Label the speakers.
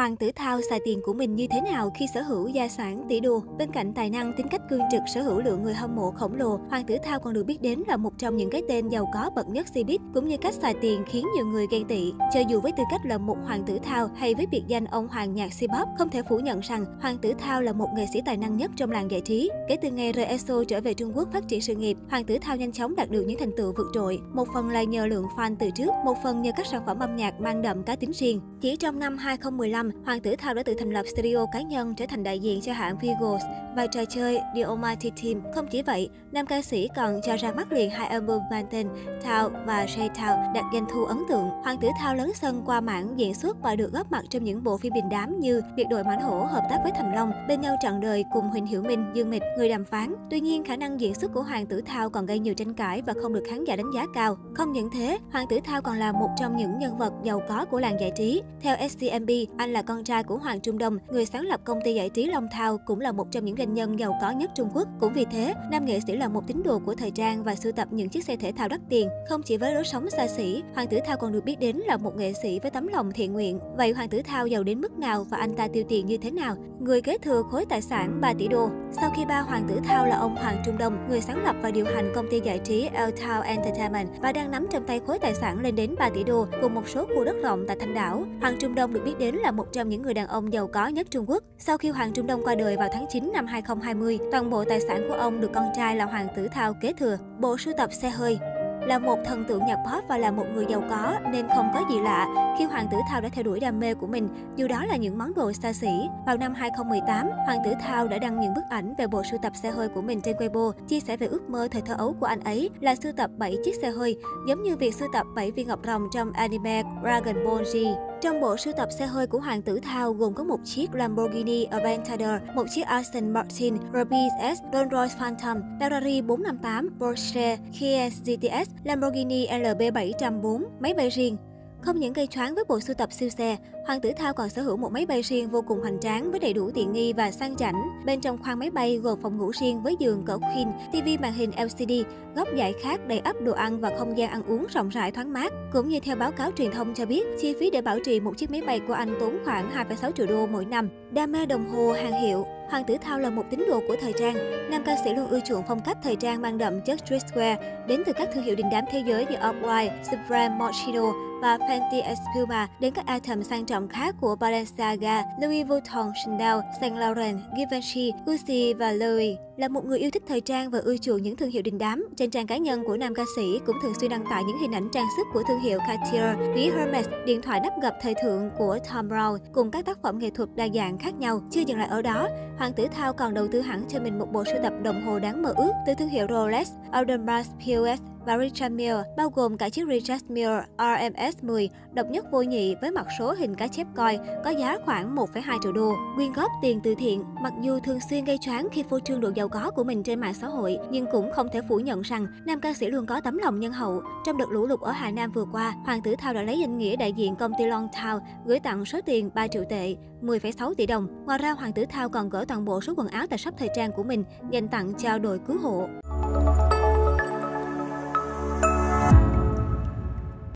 Speaker 1: Hoàng tử Thao xài tiền của mình như thế nào khi sở hữu gia sản tỷ đô? Bên cạnh tài năng, tính cách cương trực, sở hữu lượng người hâm mộ khổng lồ, Hoàng tử Thao còn được biết đến là một trong những cái tên giàu có bậc nhất Cbiz, cũng như cách xài tiền khiến nhiều người ghen tị. Cho dù với tư cách là một Hoàng tử Thao hay với biệt danh ông Hoàng nhạc Cpop, không thể phủ nhận rằng Hoàng tử Thao là một nghệ sĩ tài năng nhất trong làng giải trí. Kể từ ngày rời EXO trở về Trung Quốc phát triển sự nghiệp, Hoàng tử Thao nhanh chóng đạt được những thành tựu vượt trội. Một phần là nhờ lượng fan từ trước, một phần nhờ các sản phẩm âm nhạc mang đậm cá tính riêng. Chỉ trong năm 2015, Hoàng tử Thao đã tự thành lập studio cá nhân trở thành đại diện cho hãng Vigos và trò chơi The Almighty Team. Không chỉ vậy, nam ca sĩ còn cho ra mắt liền hai album mang tên Thao và Shay Thao đạt doanh thu ấn tượng. Hoàng tử Thao lớn sân qua mảng diễn xuất và được góp mặt trong những bộ phim đình đám như Biệt đội mãnh hổ hợp tác với Thành Long, bên nhau trọn đời cùng Huỳnh Hiểu Minh, Dương Mịch, người đàm phán. Tuy nhiên, khả năng diễn xuất của Hoàng tử Thao còn gây nhiều tranh cãi và không được khán giả đánh giá cao. Không những thế, Hoàng tử Thao còn là một trong những nhân vật giàu có của làng giải trí. Theo SCMB, anh là là con trai của Hoàng Trung Đông, người sáng lập công ty giải trí Long Thao, cũng là một trong những doanh nhân giàu có nhất Trung Quốc. Cũng vì thế, nam nghệ sĩ là một tín đồ của thời trang và sưu tập những chiếc xe thể thao đắt tiền. Không chỉ với lối sống xa xỉ, Hoàng tử Thao còn được biết đến là một nghệ sĩ với tấm lòng thiện nguyện. Vậy Hoàng tử Thao giàu đến mức nào và anh ta tiêu tiền như thế nào? Người kế thừa khối tài sản 3 tỷ đô. Sau khi ba Hoàng tử Thao là ông Hoàng Trung Đông, người sáng lập và điều hành công ty giải trí El Thao Entertainment và đang nắm trong tay khối tài sản lên đến 3 tỷ đô cùng một số khu đất rộng tại Thanh Đảo. Hoàng Trung Đông được biết đến là một một trong những người đàn ông giàu có nhất Trung Quốc. Sau khi Hoàng Trung Đông qua đời vào tháng 9 năm 2020, toàn bộ tài sản của ông được con trai là Hoàng tử Thao kế thừa. Bộ sưu tập xe hơi, là một thần tượng nhạc pop và là một người giàu có nên không có gì lạ khi Hoàng tử Thao đã theo đuổi đam mê của mình, dù đó là những món đồ xa xỉ. Vào năm 2018, Hoàng tử Thao đã đăng những bức ảnh về bộ sưu tập xe hơi của mình trên Weibo, chia sẻ về ước mơ thời thơ ấu của anh ấy là sưu tập 7 chiếc xe hơi, giống như việc sưu tập 7 viên ngọc rồng trong anime Dragon Ball Z. Trong bộ sưu tập xe hơi của Hoàng tử Thao gồm có một chiếc Lamborghini Aventador, một chiếc Aston Martin, Robis S, Rolls-Royce Phantom, Ferrari 458, Porsche, Kia GTS, Lamborghini LB704, máy bay riêng. Không những gây choáng với bộ sưu tập siêu xe, Hoàng tử Thao còn sở hữu một máy bay riêng vô cùng hoành tráng với đầy đủ tiện nghi và sang chảnh. Bên trong khoang máy bay gồm phòng ngủ riêng với giường cỡ queen, TV màn hình LCD, góc giải khát đầy ắp đồ ăn và không gian ăn uống rộng rãi thoáng mát. Cũng như theo báo cáo truyền thông cho biết, chi phí để bảo trì một chiếc máy bay của anh tốn khoảng 2,6 triệu đô mỗi năm. Đam mê đồng hồ hàng hiệu, Hoàng tử Thao là một tín đồ của thời trang. Nam ca sĩ luôn ưa chuộng phong cách thời trang mang đậm chất streetwear đến từ các thương hiệu đình đám thế giới như Off-White, Supreme, Moschino và Fenty Espuma đến các item sang trọng khác của Balenciaga, Louis Vuitton, Chanel, Saint Laurent, Givenchy, Gucci và Louis. Là một người yêu thích thời trang và ưa chuộng những thương hiệu đình đám, trên trang cá nhân của nam ca sĩ cũng thường xuyên đăng tải những hình ảnh trang sức của thương hiệu Cartier, ví Hermes, điện thoại đắp gập thời thượng của Tom Brown cùng các tác phẩm nghệ thuật đa dạng khác nhau. Chưa dừng lại ở đó, Hoàng tử Thao còn đầu tư hẳn cho mình một bộ sưu tập đồng hồ đáng mơ ước từ thương hiệu Rolex, Audemars Piguet và Richard Mille, bao gồm cả chiếc Richard Mille RMS10 độc nhất vô nhị với mặt số hình cá chép coi, có giá khoảng 1,2 triệu đô. Quyên góp tiền từ thiện, mặc dù thường xuyên gây choáng khi phô trương độ giàu có của mình trên mạng xã hội, nhưng cũng không thể phủ nhận rằng nam ca sĩ luôn có tấm lòng nhân hậu. Trong đợt lũ lụt ở Hà Nam vừa qua, Hoàng tử Thao đã lấy danh nghĩa đại diện công ty Long Thao gửi tặng số tiền 3 triệu tệ, 10,6 tỷ đồng. Ngoài ra, Hoàng tử Thao còn gỡ toàn bộ số quần áo tại shop thời trang của mình dành tặng cho đội cứu hộ.